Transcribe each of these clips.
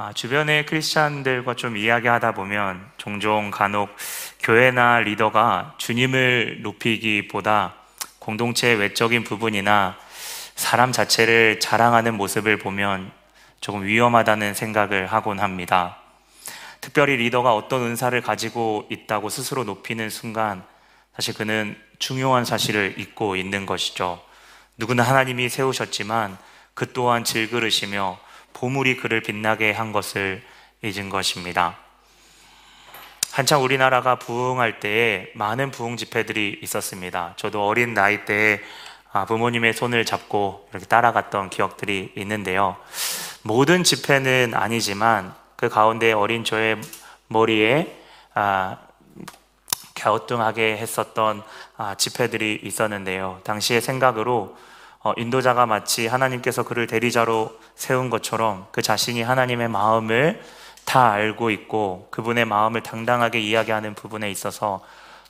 아, 주변의 크리스찬들과 좀 이야기하다 보면 종종 간혹 교회나 리더가 주님을 높이기보다 공동체의 외적인 부분이나 사람 자체를 자랑하는 모습을 보면 조금 위험하다는 생각을 하곤 합니다. 특별히 리더가 어떤 은사를 가지고 있다고 스스로 높이는 순간 사실 그는 중요한 사실을 잊고 있는 것이죠. 누구나 하나님이 세우셨지만 그 또한 질그릇이며 보물이 그를 빛나게 한 것을 잊은 것입니다. 한참 우리나라가 부흥할 때에 많은 부흥 집회들이 있었습니다. 저도 어린 나이 때에 아, 부모님의 손을 잡고 이렇게 따라갔던 기억들이 있는데요. 모든 집회는 아니지만 그 가운데 어린 저의 머리에 아, 갸우뚱하게 했었던 아, 집회들이 있었는데요. 당시의 생각으로 어, 인도자가 마치 하나님께서 그를 대리자로 세운 것처럼 그 자신이 하나님의 마음을 다 알고 있고 그분의 마음을 당당하게 이야기하는 부분에 있어서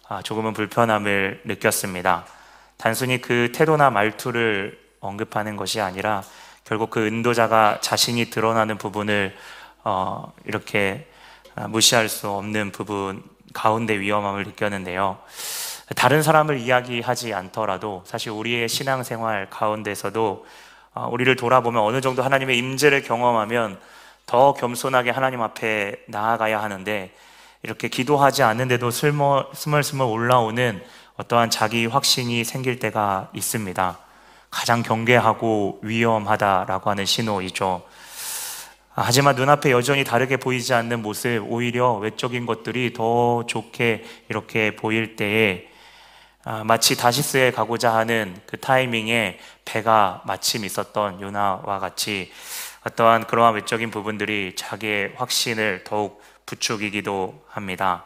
아, 조금은 불편함을 느꼈습니다. 단순히 그 태도나 말투를 언급하는 것이 아니라 결국 그 인도자가 자신이 드러나는 부분을 어, 이렇게 아, 무시할 수 없는 부분 가운데 위험함을 느꼈는데요. 다른 사람을 이야기하지 않더라도 사실 우리의 신앙생활 가운데서도 어, 우리를 돌아보면 어느 정도 하나님의 임재를 경험하면 더 겸손하게 하나님 앞에 나아가야 하는데 이렇게 기도하지 않는데도 스멀스멀 올라오는 어떠한 자기 확신이 생길 때가 있습니다. 가장 경계하고 위험하다라고 하는 신호이죠. 하지만 눈앞에 여전히 다르게 보이지 않는 모습, 오히려 외적인 것들이 더 좋게 이렇게 보일 때에 아, 마치 다시스에 가고자 하는 그 타이밍에 배가 마침 있었던 요나와 같이 어떠한 그러한 외적인 부분들이 자기의 확신을 더욱 부추기기도 합니다.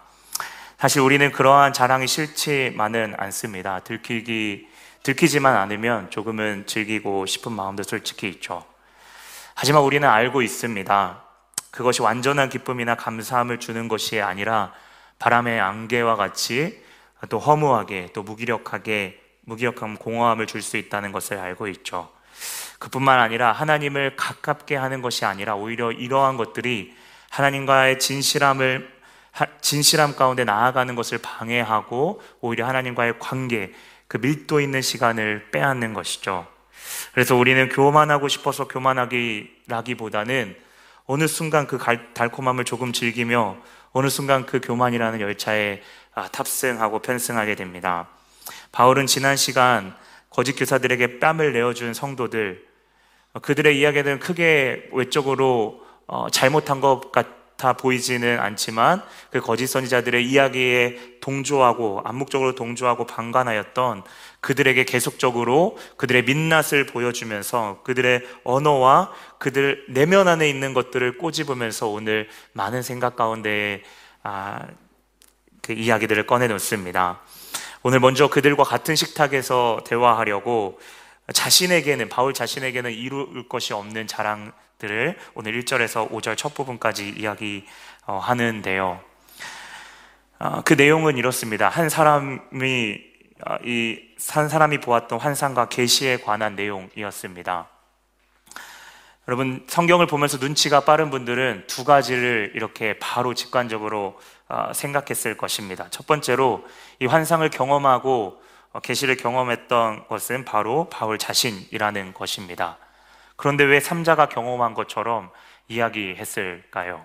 사실 우리는 그러한 자랑이 싫지만은 않습니다. 들키기, 들키지만 않으면 조금은 즐기고 싶은 마음도 솔직히 있죠. 하지만 우리는 알고 있습니다. 그것이 완전한 기쁨이나 감사함을 주는 것이 아니라 바람의 안개와 같이 또 허무하게 또 무기력하게 무기력함 공허함을 줄 수 있다는 것을 알고 있죠. 그뿐만 아니라 하나님을 가깝게 하는 것이 아니라 오히려 이러한 것들이 하나님과의 진실함을 진실함 가운데 나아가는 것을 방해하고 오히려 하나님과의 관계 그 밀도 있는 시간을 빼앗는 것이죠. 그래서 우리는 교만하고 싶어서 교만하기라기보다는 어느 순간 그 달콤함을 조금 즐기며 어느 순간 그 교만이라는 열차에 아, 탑승하고 편승하게 됩니다. 바울은 지난 시간 거짓 교사들에게 뺨을 내어준 성도들, 그들의 이야기는 크게 외적으로 어, 잘못한 것 같아 보이지는 않지만 그 거짓 선지자들의 이야기에 동조하고 암묵적으로 동조하고 방관하였던 그들에게 계속적으로 그들의 민낯을 보여주면서 그들의 언어와 그들 내면 안에 있는 것들을 꼬집으면서 오늘 많은 생각 가운데 아, 그 이야기들을 꺼내 놓습니다. 오늘 먼저 그들과 같은 식탁에서 대화하려고 자신에게는 바울 자신에게는 이룰 것이 없는 자랑들을 오늘 1절에서 5절 첫 부분까지 이야기하는데요. 어, 그 내용은 이렇습니다. 한 사람이 어, 이산 사람이 보았던 환상과 계시에 관한 내용이었습니다. 여러분 성경을 보면서 눈치가 빠른 분들은 두 가지를 이렇게 바로 직관적으로 어, 생각했을 것입니다. 첫 번째로 이 환상을 경험하고 어, 계시를 경험했던 것은 바로 바울 자신이라는 것입니다. 그런데 왜 삼자가 경험한 것처럼 이야기했을까요?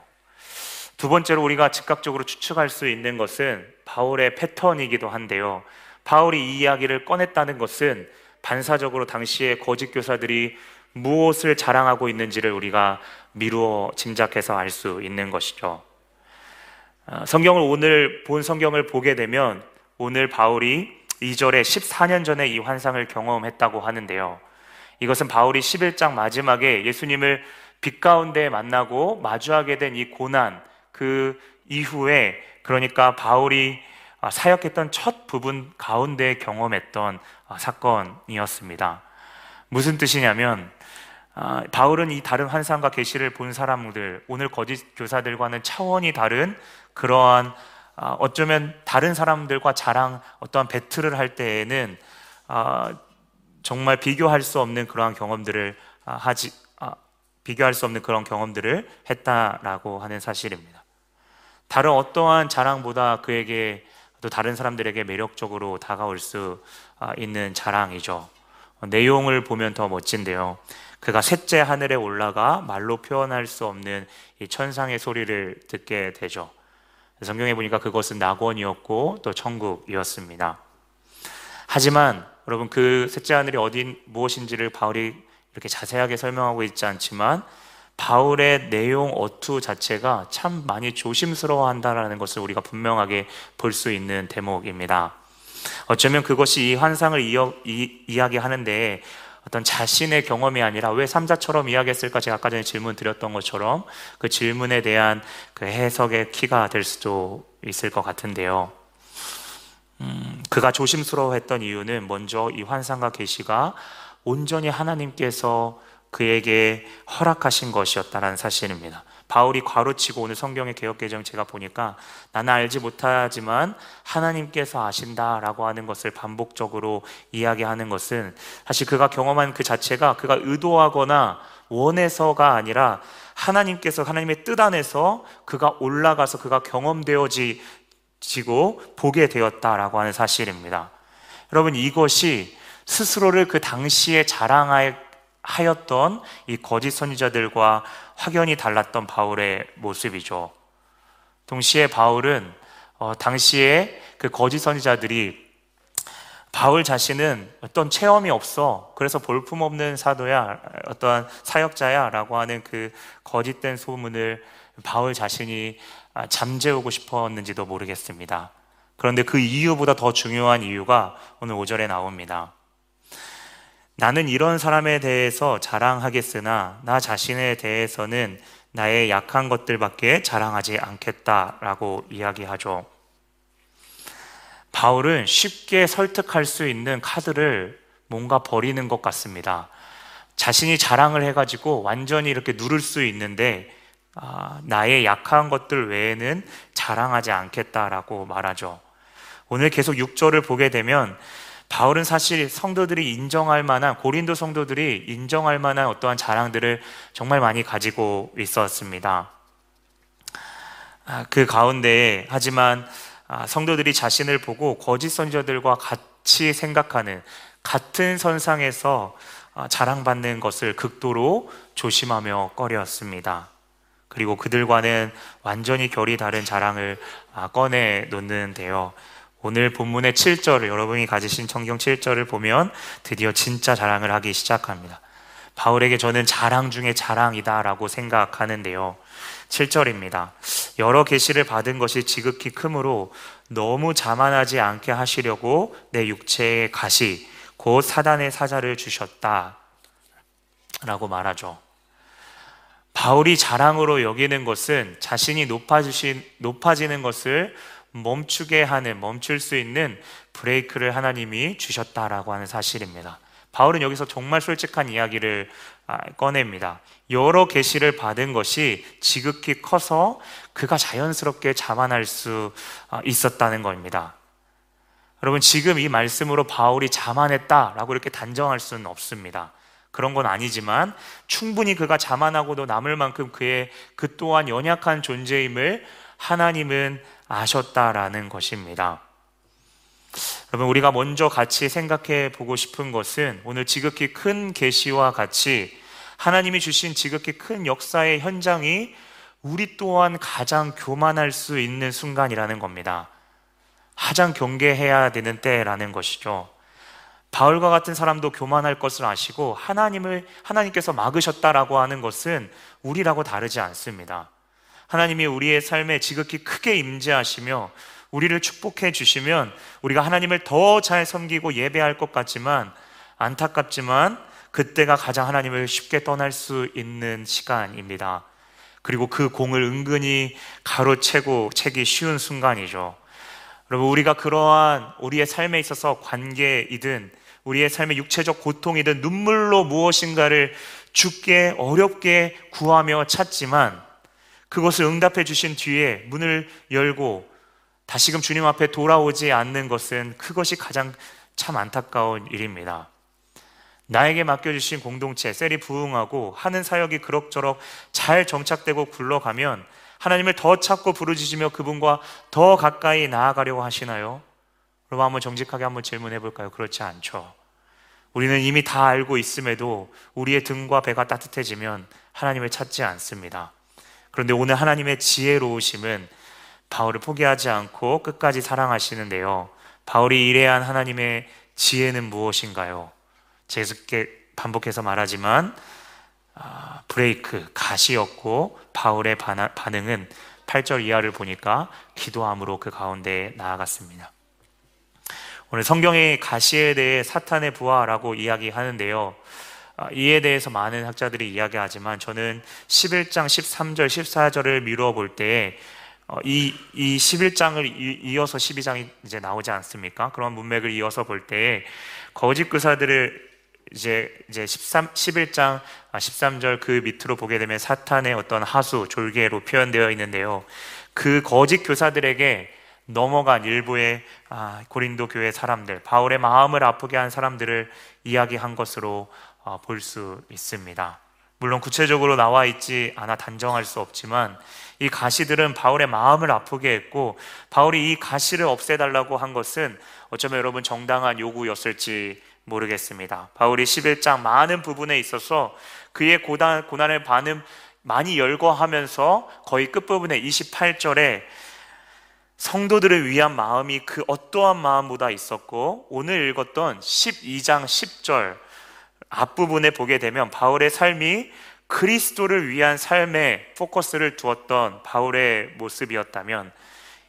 두 번째로 우리가 즉각적으로 추측할 수 있는 것은 바울의 패턴이기도 한데요. 바울이 이 이야기를 꺼냈다는 것은 반사적으로 당시에 거짓 교사들이 무엇을 자랑하고 있는지를 우리가 미루어 짐작해서 알 수 있는 것이죠. 어, 성경을 오늘 본 성경을 보게 되면 오늘 바울이 2절에 14년 전에 이 환상을 경험했다고 하는데요. 이것은 바울이 11장 마지막에 예수님을 빛 가운데 만나고 마주하게 된 이 고난 그 이후에 그러니까 바울이 사역했던 첫 부분 가운데 경험했던 사건이었습니다. 무슨 뜻이냐면 아, 바울은 이 다른 환상과 계시를 본 사람들, 오늘 거짓 교사들과는 차원이 다른 그러한 아, 어쩌면 다른 사람들과 자랑 어떠한 배틀을 할 때에는 아, 정말 비교할 수 없는 그러한 경험들을 하지 비교할 수 없는 그런 경험들을 했다라고 하는 사실입니다. 다른 어떠한 자랑보다 그에게 또 다른 사람들에게 매력적으로 다가올 수 아, 있는 자랑이죠. 내용을 보면 더 멋진데요. 그가 셋째 하늘에 올라가 말로 표현할 수 없는 이 천상의 소리를 듣게 되죠. 성경에 보니까 그것은 낙원이었고 또 천국이었습니다. 하지만 여러분 그 셋째 하늘이 어디 무엇인지를 바울이 이렇게 자세하게 설명하고 있지 않지만 바울의 내용 어투 자체가 참 많이 조심스러워 한다라는 것을 우리가 분명하게 볼 수 있는 대목입니다. 어쩌면 그것이 이 환상을 이어, 이, 이야기하는데 어떤 자신의 경험이 아니라 왜 삼자처럼 이야기했을까 제가 아까 전에 질문 드렸던 것처럼 그 질문에 대한 그 해석의 키가 될 수도 있을 것 같은데요. 음, 그가 조심스러워했던 이유는 먼저 이 환상과 계시가 온전히 하나님께서 그에게 허락하신 것이었다는 사실입니다. 바울이 괄호치고 오늘 성경의 개혁개정 제가 보니까 나는 알지 못하지만 하나님께서 아신다라고 하는 것을 반복적으로 이야기하는 것은 사실 그가 경험한 그 자체가 그가 의도하거나 원해서가 아니라 하나님께서 하나님의 뜻 안에서 그가 올라가서 그가 경험되어지고 보게 되었다라고 하는 사실입니다. 여러분 이것이 스스로를 그 당시에 자랑할 하였던 이 거짓 선지자들과 확연히 달랐던 바울의 모습이죠. 동시에 바울은 어, 당시에 그 거짓 선지자들이 바울 자신은 어떤 체험이 없어. 그래서 볼품 없는 사도야, 어떠한 사역자야라고 하는 그 거짓된 소문을 바울 자신이 아, 잠재우고 싶었는지도 모르겠습니다. 그런데 그 이유보다 더 중요한 이유가 오늘 5절에 나옵니다. 나는 이런 사람에 대해서 자랑하겠으나 나 자신에 대해서는 나의 약한 것들밖에 자랑하지 않겠다라고 이야기하죠. 바울은 쉽게 설득할 수 있는 카드를 뭔가 버리는 것 같습니다. 자신이 자랑을 해가지고 완전히 이렇게 누를 수 있는데 아, 나의 약한 것들 외에는 자랑하지 않겠다라고 말하죠. 오늘 계속 6절을 보게 되면 바울은 사실 성도들이 인정할 만한 고린도 성도들이 인정할 만한 어떠한 자랑들을 정말 많이 가지고 있었습니다. 아, 그 가운데 하지만 아, 성도들이 자신을 보고 거짓 선지자들과 같이 생각하는 같은 선상에서 아, 자랑받는 것을 극도로 조심하며 꺼려었습니다. 그리고 그들과는 완전히 결이 다른 자랑을 꺼내 놓는데요. 오늘 본문의 7절을 여러분이 가지신 성경 7절을 보면 드디어 진짜 자랑을 하기 시작합니다. 바울에게 저는 자랑 중에 자랑이다라고 생각하는데요. 7절입니다. 여러 계시를 받은 것이 지극히 크므로 너무 자만하지 않게 하시려고 내 육체의 가시 곧 사단의 사자를 주셨다. 라고 말하죠. 바울이 자랑으로 여기는 것은 자신이 높아지신, 높아지는 것을 멈추게 하는, 멈출 수 있는 브레이크를 하나님이 주셨다라고 하는 사실입니다. 바울은 여기서 정말 솔직한 이야기를 아, 꺼냅니다. 여러 계시를 받은 것이 지극히 커서 그가 자연스럽게 자만할 수 아, 있었다는 겁니다. 여러분, 지금 이 말씀으로 바울이 자만했다라고 이렇게 단정할 수는 없습니다. 그런 건 아니지만 충분히 그가 자만하고도 남을 만큼 그의 그 또한 연약한 존재임을 하나님은 아셨다라는 것입니다. 여러분 우리가 먼저 같이 생각해 보고 싶은 것은 오늘 지극히 큰 계시와 같이 하나님이 주신 지극히 큰 역사의 현장이 우리 또한 가장 교만할 수 있는 순간이라는 겁니다. 가장 경계해야 되는 때라는 것이죠. 바울과 같은 사람도 교만할 것을 아시고 하나님을 하나님께서 막으셨다라고 하는 것은 우리라고 다르지 않습니다. 하나님이 우리의 삶에 지극히 크게 임재하시며 우리를 축복해 주시면 우리가 하나님을 더 잘 섬기고 예배할 것 같지만 안타깝지만 그때가 가장 하나님을 쉽게 떠날 수 있는 시간입니다. 그리고 그 공을 은근히 가로채고 채기 쉬운 순간이죠. 여러분, 우리가 그러한 우리의 삶에 있어서 관계이든 우리의 삶의 육체적 고통이든 눈물로 무엇인가를 죽게 어렵게 구하며 찾지만 그것을 응답해 주신 뒤에 문을 열고 다시금 주님 앞에 돌아오지 않는 것은 그것이 가장 참 안타까운 일입니다. 나에게 맡겨주신 공동체, 셀이 부응하고 하는 사역이 그럭저럭 잘 정착되고 굴러가면 하나님을 더 찾고 부르짖으며 그분과 더 가까이 나아가려고 하시나요? 여러분 한번 정직하게 한번 질문해 볼까요? 그렇지 않죠. 우리는 이미 다 알고 있음에도 우리의 등과 배가 따뜻해지면 하나님을 찾지 않습니다. 그런데 오늘 하나님의 지혜로우심은 바울을 포기하지 않고 끝까지 사랑하시는데요. 바울이 일해야 한 하나님의 지혜는 무엇인가요? 제가 반복해서 말하지만 아, 브레이크, 가시였고 바울의 반응은 8절 이하를 보니까 기도함으로 그 가운데 나아갔습니다. 오늘 성경의 가시에 대해 사탄의 부하라고 이야기하는데요. 아, 이에 대해서 많은 학자들이 이야기하지만 저는 11장 13절 14절을 미루어 볼때 어, 이, 이 11장을 이어서 12장이 이제 나오지 않습니까? 그런 문맥을 이어서 볼때 거짓 교사들을 이제 이제 13 11장 13절 아, 그 밑으로 보게 되면 사탄의 어떤 하수 졸개로 표현되어 있는데요. 그 거짓 교사들에게 넘어간 일부의 아, 고린도 교회 사람들, 바울의 마음을 아프게 한 사람들을 이야기한 것으로 어, 볼 수 있습니다. 물론 구체적으로 나와 있지 않아 단정할 수 없지만 이 가시들은 바울의 마음을 아프게 했고 바울이 이 가시를 없애달라고 한 것은 어쩌면 여러분 정당한 요구였을지 모르겠습니다. 바울이 11장 많은 부분에 있어서 그의 고단, 고난을 반음 많이 열거하면서 거의 끝부분에 28절에 성도들을 위한 마음이 그 어떠한 마음보다 있었고 오늘 읽었던 12장 10절 앞부분에 보게 되면 바울의 삶이 그리스도를 위한 삶에 포커스를 두었던 바울의 모습이었다면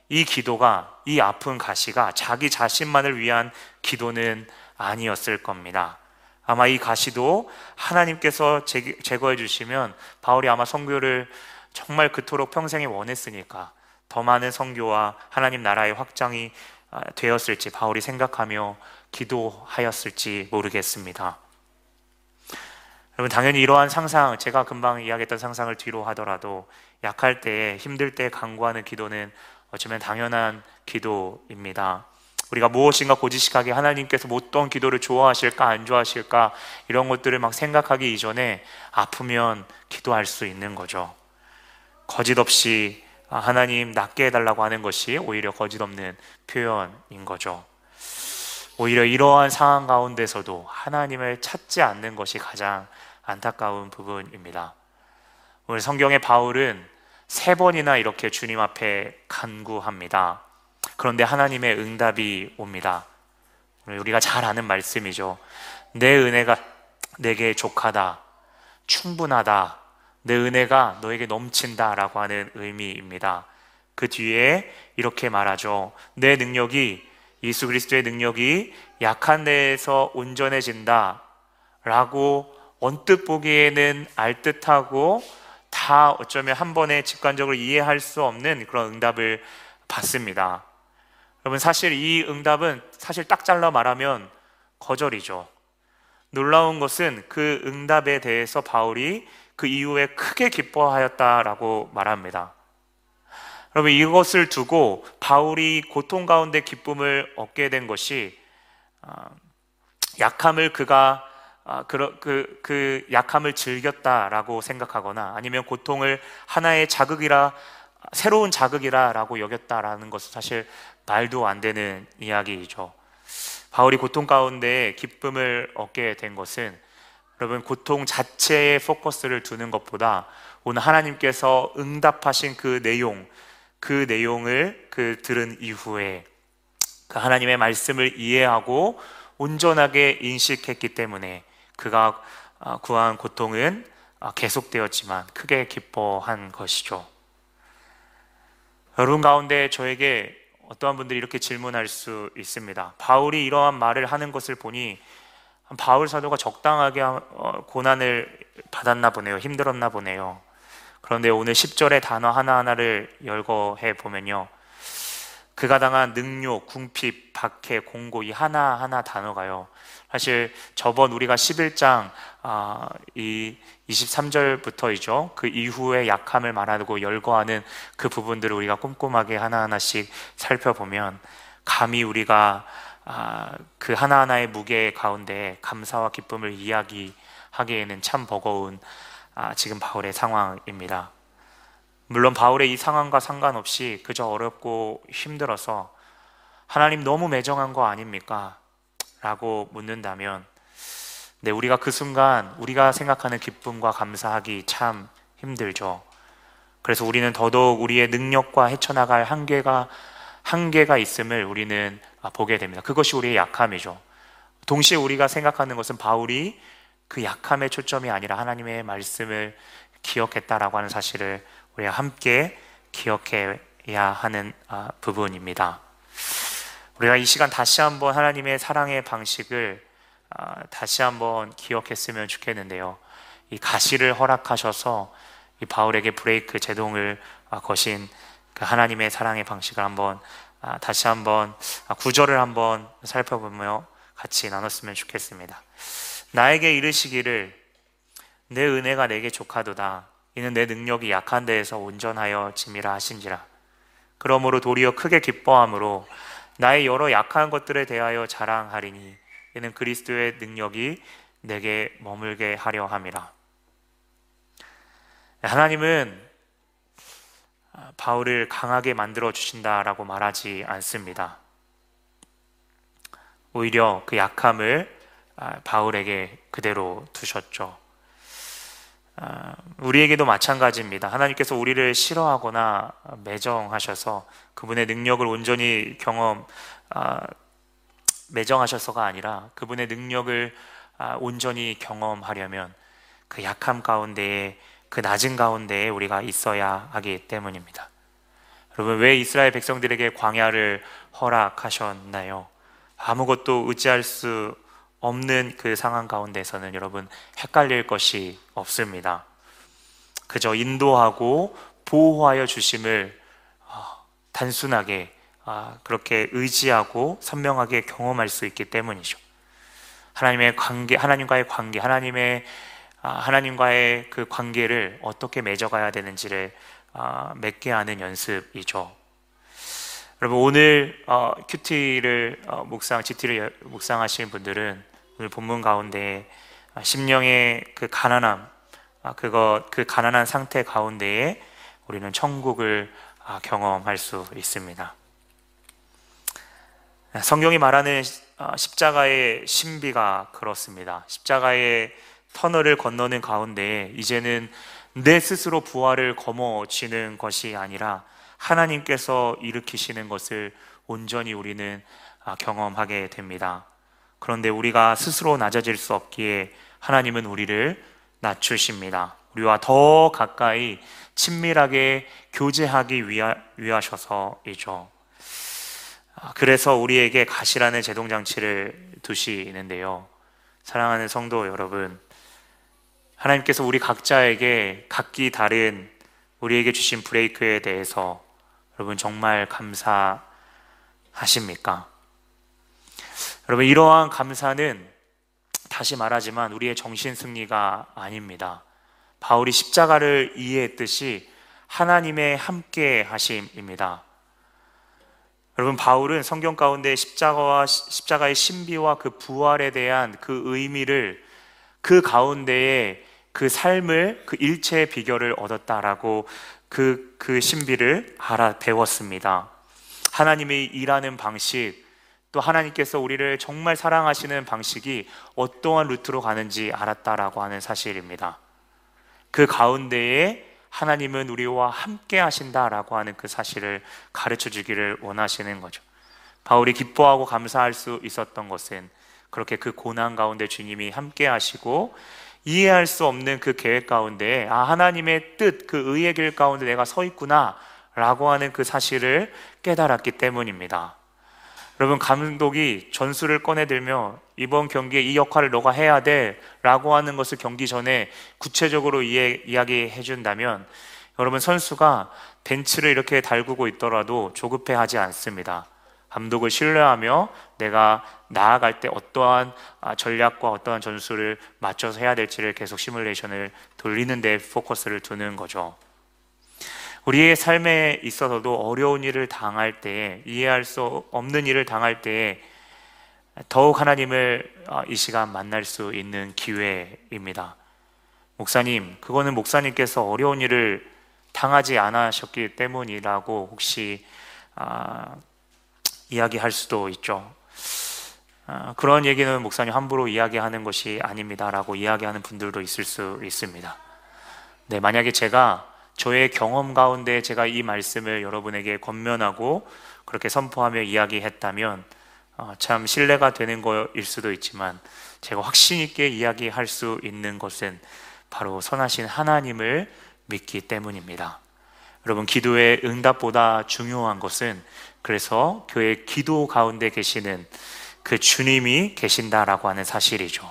이 기도가 이 아픈 가시가 자기 자신만을 위한 기도는 아니었을 겁니다. 아마 이 가시도 하나님께서 제거해 주시면 바울이 아마 성교를 정말 그토록 평생에 원했으니까 더 많은 성교와 하나님 나라의 확장이 아, 되었을지 바울이 생각하며 기도하였을지 모르겠습니다. 여러분 당연히 이러한 상상 제가 금방 이야기했던 상상을 뒤로 하더라도 약할 때 힘들 때 강구하는 기도는 어쩌면 당연한 기도입니다. 우리가 무엇인가 고지식하게 하나님께서 어떤 기도를 좋아하실까 안 좋아하실까 이런 것들을 막 생각하기 이전에 아프면 기도할 수 있는 거죠. 거짓 없이 하나님 낫게 해달라고 하는 것이 오히려 거짓 없는 표현인 거죠. 오히려 이러한 상황 가운데서도 하나님을 찾지 않는 것이 가장 안타까운 부분입니다. 오늘 성경의 바울은 세 번이나 이렇게 주님 앞에 간구합니다. 그런데 하나님의 응답이 옵니다. 우리가 잘 아는 말씀이죠. 내 은혜가 내게 족하다, 충분하다, 내 은혜가 너에게 넘친다 라고 하는 의미입니다. 그 뒤에 이렇게 말하죠. 내 능력이, 예수 그리스도의 능력이 약한 데에서 온전해진다 라고 언뜻 보기에는 알듯하고 다 어쩌면 한 번에 직관적으로 이해할 수 없는 그런 응답을 받습니다. 여러분 사실 이 응답은 사실 딱 잘라 말하면 거절이죠. 놀라운 것은 그 응답에 대해서 바울이 그 이후에 크게 기뻐하였다라고 말합니다. 여러분 이것을 두고 바울이 고통 가운데 기쁨을 얻게 된 것이 아, 약함을 그가 아, 그, 그, 그 약함을 즐겼다라고 생각하거나 아니면 고통을 하나의 자극이라 새로운 자극이라라고 여겼다라는 것은 사실 말도 안 되는 이야기이죠. 바울이 고통 가운데 기쁨을 얻게 된 것은 여러분 고통 자체에 포커스를 두는 것보다 오늘 하나님께서 응답하신 그 내용, 그 내용을 그 들은 이후에 그 하나님의 말씀을 이해하고 온전하게 인식했기 때문에 그가 아, 구한 고통은 아, 계속되었지만 크게 기뻐한 것이죠. 여러분 가운데 저에게 어떠한 분들이 이렇게 질문할 수 있습니다. 바울이 이러한 말을 하는 것을 보니 바울 사도가 적당하게 어, 고난을 받았나 보네요. 힘들었나 보네요. 그런데 오늘 10절의 단어 하나하나를 열거해 보면요. 그가 당한 능욕, 궁핍, 박해, 공고 이 하나하나 단어가요. 사실 저번 우리가 11장 아, 이 23절부터이죠. 그 이후에 약함을 말하고 열거하는 그 부분들을 우리가 꼼꼼하게 하나하나씩 살펴보면 감히 우리가 아, 그 하나하나의 무게 가운데 감사와 기쁨을 이야기하기에는 참 버거운 아, 지금 바울의 상황입니다. 물론 바울의 이 상황과 상관없이 그저 어렵고 힘들어서 하나님 너무 매정한 거 아닙니까? 라고 묻는다면 네, 우리가 그 순간 우리가 생각하는 기쁨과 감사하기 참 힘들죠. 그래서 우리는 더더욱 우리의 능력과 헤쳐나갈 한계가 한계가 있음을 우리는 보게 됩니다. 그것이 우리의 약함이죠. 동시에 우리가 생각하는 것은 바울이 그 약함의 초점이 아니라 하나님의 말씀을 기억했다라고 하는 사실을 우리가 함께 기억해야 하는 아, 부분입니다. 우리가 이 시간 다시 한번 하나님의 사랑의 방식을 아, 다시 한번 기억했으면 좋겠는데요. 이 가시를 허락하셔서 이 바울에게 브레이크 제동을 아, 거신 그 하나님의 사랑의 방식을 한번 다시 한번 구절을 한번 살펴보며 같이 나눴으면 좋겠습니다. 나에게 이르시기를 내 은혜가 내게 족하도다. 이는 내 능력이 약한 데에서 온전하여 짐이라 하신지라. 그러므로 도리어 크게 기뻐함으로 나의 여러 약한 것들에 대하여 자랑하리니 이는 그리스도의 능력이 내게 머물게 하려 함이라. 하나님은 바울을 강하게 만들어 주신다라고 말하지 않습니다. 오히려 그 약함을 바울에게 그대로 두셨죠. 아, 우리에게도 마찬가지입니다. 하나님께서 우리를 싫어하거나 매정하셔서 그분의 능력을 온전히 경험, 아, 매정하셔서가 아니라 그분의 능력을 아, 온전히 경험하려면 그 약함 가운데에 그 낮은 가운데에 우리가 있어야 하기 때문입니다. 여러분, 왜 이스라엘 백성들에게 광야를 허락하셨나요? 아무것도 의지할 수 없는 그 상황 가운데서는 여러분 헷갈릴 것이 없습니다. 그저 인도하고 보호하여 주심을 어, 단순하게 아, 그렇게 의지하고 선명하게 경험할 수 있기 때문이죠. 하나님의 관계, 하나님과의 관계, 하나님의 아, 하나님과의 그 관계를 어떻게 맺어가야 되는지를 아, 맺게 하는 연습이죠. 여러분 오늘 어, 큐티를 어, 묵상, GT를 묵상하시는 분들은 오늘 본문 가운데 아, 심령의 그 가난함, 아, 그거 그 가난한 상태 가운데에 우리는 천국을 아, 경험할 수 있습니다. 성경이 말하는 십자가의 신비가 그렇습니다. 십자가의 터널을 건너는 가운데 이제는 내 스스로 부활을 거머쥐는 것이 아니라 하나님께서 일으키시는 것을 온전히 우리는 아, 경험하게 됩니다. 그런데 우리가 스스로 낮아질 수 없기에 하나님은 우리를 낮추십니다. 우리와 더 가까이 친밀하게 교제하기 위하, 위하셔서이죠. 아, 그래서 우리에게 가시라는 제동장치를 두시는데요. 사랑하는 성도 여러분, 하나님께서 우리 각자에게 각기 다른 우리에게 주신 브레이크에 대해서 여러분 정말 감사하십니까? 여러분 이러한 감사는 다시 말하지만 우리의 정신 승리가 아닙니다. 바울이 십자가를 이해했듯이 하나님의 함께 하심입니다. 여러분 바울은 성경 가운데 십자가와 십자가의 신비와 그 부활에 대한 그 의미를 그 가운데에 그 삶을 그 일체의 비결을 얻었다라고 그, 그 신비를 알아 배웠습니다. 하나님의 일하는 방식, 또 하나님께서 우리를 정말 사랑하시는 방식이 어떠한 루트로 가는지 알았다라고 하는 사실입니다. 그 가운데에 하나님은 우리와 함께 하신다라고 하는 그 사실을 가르쳐 주기를 원하시는 거죠. 바울이 기뻐하고 감사할 수 있었던 것은 그렇게 그 고난 가운데 주님이 함께 하시고 이해할 수 없는 그 계획 가운데 아 하나님의 뜻 그 의의 길 가운데 내가 서 있구나 라고 하는 그 사실을 깨달았기 때문입니다. 여러분 감독이 전술을 꺼내들며 이번 경기에 이 역할을 너가 해야 돼라고 하는 것을 경기 전에 구체적으로 이해, 이야기해 준다면 여러분 선수가 벤치를 이렇게 달구고 있더라도 조급해하지 않습니다. 감독을 신뢰하며 내가 나아갈 때 어떠한 아, 전략과 어떠한 전술을 맞춰서 해야 될지를 계속 시뮬레이션을 돌리는 데 포커스를 두는 거죠. 우리의 삶에 있어서도 어려운 일을 당할 때, 이해할 수 없는 일을 당할 때, 더욱 하나님을 어, 이 시간 만날 수 있는 기회입니다. 목사님, 그거는 목사님께서 어려운 일을 당하지 않으셨기 때문이라고 혹시 아, 이야기할 수도 있죠. 아, 그런 얘기는 목사님 함부로 이야기하는 것이 아닙니다라고 이야기하는 분들도 있을 수 있습니다. 네, 만약에 제가 저의 경험 가운데 제가 이 말씀을 여러분에게 권면하고 그렇게 선포하며 이야기했다면 어, 참 신뢰가 되는 거일 수도 있지만 제가 확신 있게 이야기할 수 있는 것은 바로 선하신 하나님을 믿기 때문입니다. 여러분 기도의 응답보다 중요한 것은 그래서 교회 기도 가운데 계시는 그 주님이 계신다라고 하는 사실이죠.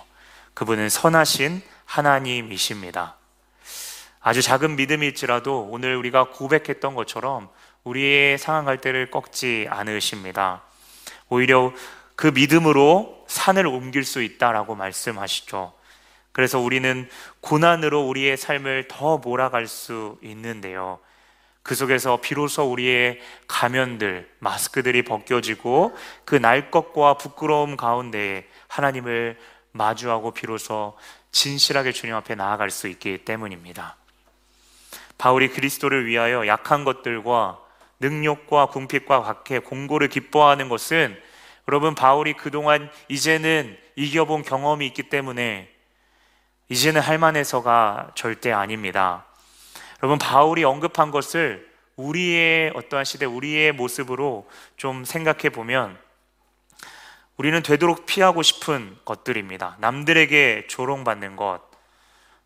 그분은 선하신 하나님이십니다. 아주 작은 믿음일지라도 오늘 우리가 고백했던 것처럼 우리의 상한 갈대를 꺾지 않으십니다. 오히려 그 믿음으로 산을 옮길 수 있다라고 말씀하시죠. 그래서 우리는 고난으로 우리의 삶을 더 몰아갈 수 있는데요. 그 속에서 비로소 우리의 가면들, 마스크들이 벗겨지고 그 날 것과 부끄러움 가운데 하나님을 마주하고 비로소 진실하게 주님 앞에 나아갈 수 있기 때문입니다. 바울이 그리스도를 위하여 약한 것들과 능력과 궁핍과 각해 공고를 기뻐하는 것은 여러분 바울이 그동안 이제는 이겨본 경험이 있기 때문에 이제는 할만해서가 절대 아닙니다. 여러분 바울이 언급한 것을 우리의 어떠한 시대 우리의 모습으로 좀 생각해 보면 우리는 되도록 피하고 싶은 것들입니다. 남들에게 조롱받는 것,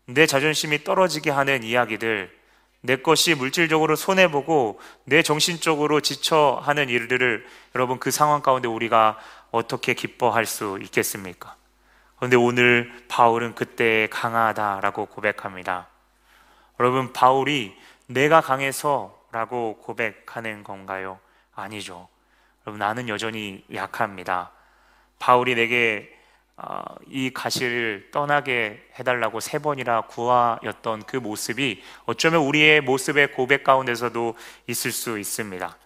내 자존심이 떨어지게 하는 이야기들, 내 것이 물질적으로 손해보고 내 정신적으로 지쳐하는 일들을 여러분 그 상황 가운데 우리가 어떻게 기뻐할 수 있겠습니까? 그런데 오늘 바울은 그때 강하다라고 고백합니다. 여러분, 바울이 내가 강해서라고 고백하는 건가요? 아니죠. 여러분, 나는 여전히 약합니다. 바울이 내게 어, 이 가시를 떠나게 해달라고 세 번이나 구하였던 그 모습이 어쩌면 우리의 모습의 고백 가운데서도 있을 수 있습니다.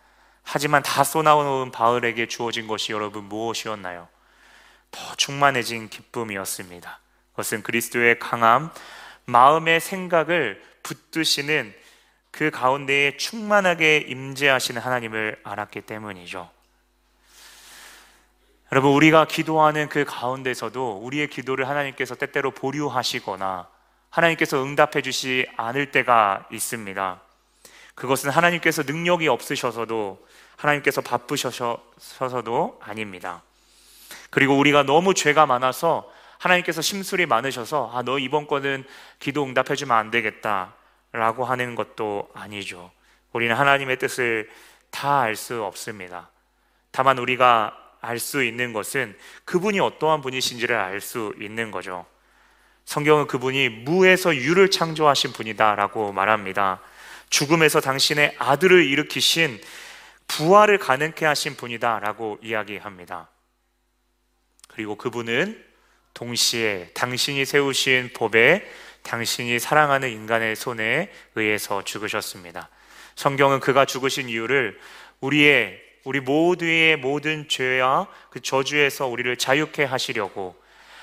하지만 다 쏟아놓은 바울에게 주어진 것이 여러분 무엇이었나요? 더 충만해진 기쁨이었습니다. 그것은 그리스도의 강함, 마음의 생각을 붙드시는 그 가운데에 충만하게 임재하시는 하나님을 알았기 때문이죠. 여러분, 우리가 기도하는 그 가운데서도 우리의 기도를 하나님께서 때때로 보류하시거나 하나님께서 응답해 주시 않을 때가 있습니다. 그것은 하나님께서 능력이 없으셔서도 하나님께서 바쁘셔서도 아닙니다. 그리고 우리가 너무 죄가 많아서 하나님께서 심술이 많으셔서 아, 너 이번 거는 기도 응답해 주면 안 되겠다 라고 하는 것도 아니죠. 우리는 하나님의 뜻을 다 알 수 없습니다. 다만 우리가 알 수 있는 것은 그분이 어떠한 분이신지를 알 수 있는 거죠. 성경은 그분이 무에서 유를 창조하신 분이다라고 말합니다. 죽음에서 당신의 아들을 일으키신 부활을 가능케 하신 분이다라고 이야기합니다. 그리고 그분은 동시에 당신이 세우신 법에 당신이 사랑하는 인간의 손에 의해서 죽으셨습니다. 성경은 그가 죽으신 이유를 우리의 우리 모두의 모든 죄와 그 저주에서 우리를 자유케 하시려고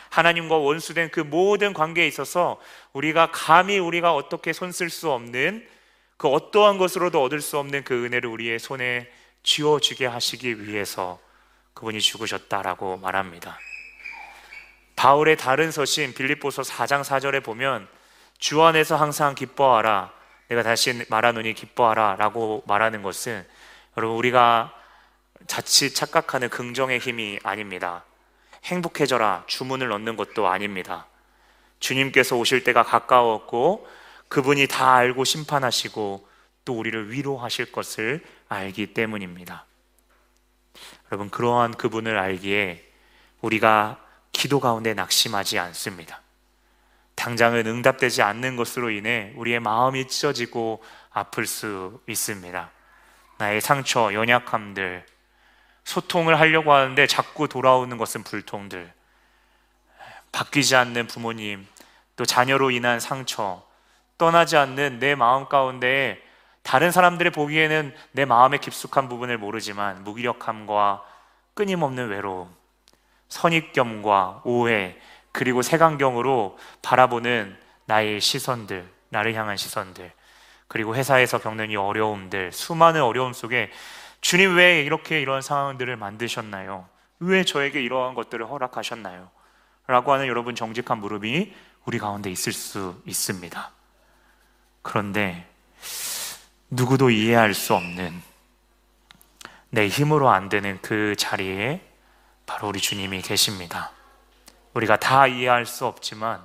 하나님과 원수된 그 모든 관계에 있어서 우리가 감히 우리가 어떻게 손 쓸 수 없는 그 어떠한 것으로도 얻을 수 없는 그 은혜를 우리의 손에 쥐어주게 하시기 위해서 그분이 죽으셨다라고 말합니다. 바울의 다른 서신 빌립보서 4장 4절에 보면 주 안에서 항상 기뻐하라. 내가 다시 말하노니 기뻐하라 라고 말하는 것은 여러분 우리가 자칫 착각하는 긍정의 힘이 아닙니다. 행복해져라 주문을 넣는 것도 아닙니다. 주님께서 오실 때가 가까웠고 그분이 다 알고 심판하시고 또 우리를 위로하실 것을 알기 때문입니다. 여러분, 그러한 그분을 알기에 우리가 기도 가운데 낙심하지 않습니다. 당장은 응답되지 않는 것으로 인해 우리의 마음이 찢어지고 아플 수 있습니다. 나의 상처, 연약함들, 소통을 하려고 하는데 자꾸 돌아오는 것은 불통들. 바뀌지 않는 부모님, 또 자녀로 인한 상처, 떠나지 않는 내 마음 가운데 다른 사람들이 보기에는 내 마음의 깊숙한 부분을 모르지만 무기력함과 끊임없는 외로움, 선입견과 오해 그리고 색안경으로 바라보는 나의 시선들, 나를 향한 시선들, 그리고 회사에서 겪는 이 어려움들, 수많은 어려움 속에 주님 왜 이렇게 이런 상황들을 만드셨나요? 왜 저에게 이러한 것들을 허락하셨나요? 라고 하는 여러분 정직한 무릎이 우리 가운데 있을 수 있습니다. 그런데 누구도 이해할 수 없는 내 힘으로 안 되는 그 자리에 바로 우리 주님이 계십니다. 우리가 다 이해할 수 없지만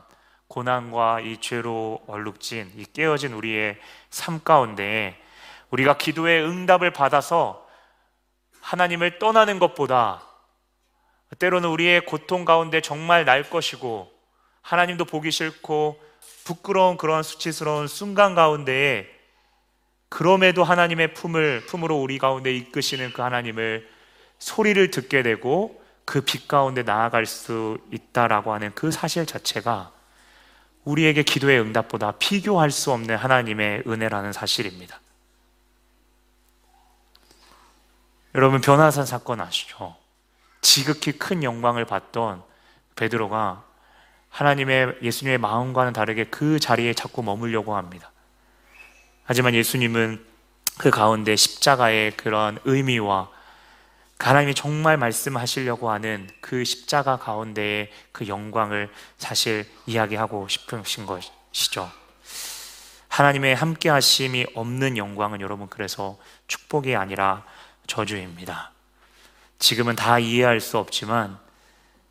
고난과 이 죄로 얼룩진 이 깨어진 우리의 삶 가운데 우리가 기도의 응답을 받아서 하나님을 떠나는 것보다 때로는 우리의 고통 가운데 정말 날 것이고 하나님도 보기 싫고 부끄러운 그런 수치스러운 순간 가운데에 그럼에도 하나님의 품을 품으로 우리 가운데 이끄시는 그 하나님을 소리를 듣게 되고 그 빛 가운데 나아갈 수 있다라고 하는 그 사실 자체가 우리에게 기도의 응답보다 비교할 수 없는 하나님의 은혜라는 사실입니다. 여러분 변화산 사건 아시죠? 지극히 큰 영광을 받던 베드로가 하나님의 예수님의 마음과는 다르게 그 자리에 자꾸 머물려고 합니다. 하지만 예수님은 그 가운데 십자가의 그런 의미와 하나님이 정말 말씀하시려고 하는 그 십자가 가운데의 그 영광을 사실 이야기하고 싶으신 것이죠. 하나님의 함께 하심이 없는 영광은 여러분 그래서 축복이 아니라 저주입니다. 지금은 다 이해할 수 없지만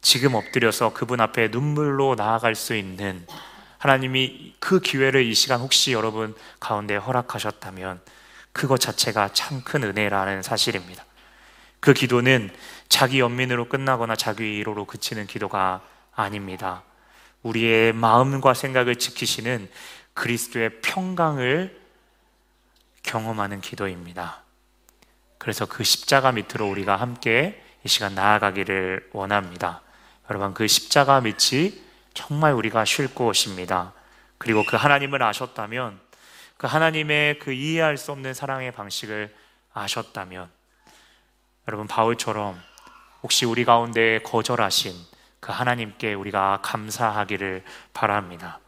지금 엎드려서 그분 앞에 눈물로 나아갈 수 있는 하나님이 그 기회를 이 시간 혹시 여러분 가운데 허락하셨다면 그것 자체가 참 큰 은혜라는 사실입니다. 그 기도는 자기 연민으로 끝나거나 자기 위로로 그치는 기도가 아닙니다. 우리의 마음과 생각을 지키시는 그리스도의 평강을 경험하는 기도입니다. 그래서 그 십자가 밑으로 우리가 함께 이 시간 나아가기를 원합니다. 여러분, 그 십자가 밑이 정말 우리가 쉴 곳입니다. 그리고 그 하나님을 아셨다면, 그 하나님의 그 이해할 수 없는 사랑의 방식을 아셨다면, 여러분, 바울처럼 혹시 우리 가운데 거절하신 그 하나님께 우리가 감사하기를 바랍니다.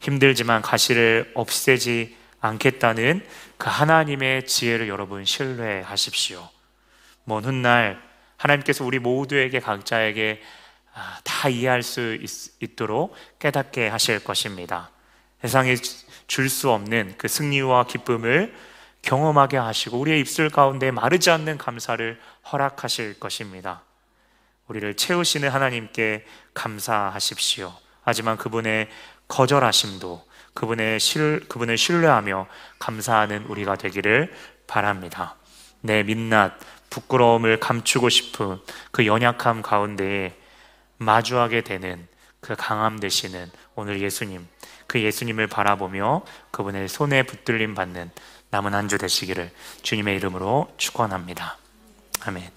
힘들지만 가시를 없애지 않겠다는 그 하나님의 지혜를 여러분 신뢰하십시오. 먼 훗날 하나님께서 우리 모두에게 각자에게 아, 다 이해할 수 있, 도록 깨닫게 하실 것입니다. 세상에 줄 수 없는 그 승리와 기쁨을 경험하게 하시고 우리의 입술 가운데 마르지 않는 감사를 허락하실 것입니다. 우리를 채우시는 하나님께 감사하십시오. 하지만 그분의 거절하심도 그분의 실, 그분을 신뢰하며 감사하는 우리가 되기를 바랍니다. 내 민낯, 부끄러움을 감추고 싶은 그 연약함 가운데에 마주하게 되는 그 강함 되시는 오늘 예수님, 그 예수님을 바라보며 그분의 손에 붙들림 받는 남은 한 주 되시기를 주님의 이름으로 축원합니다. 아멘.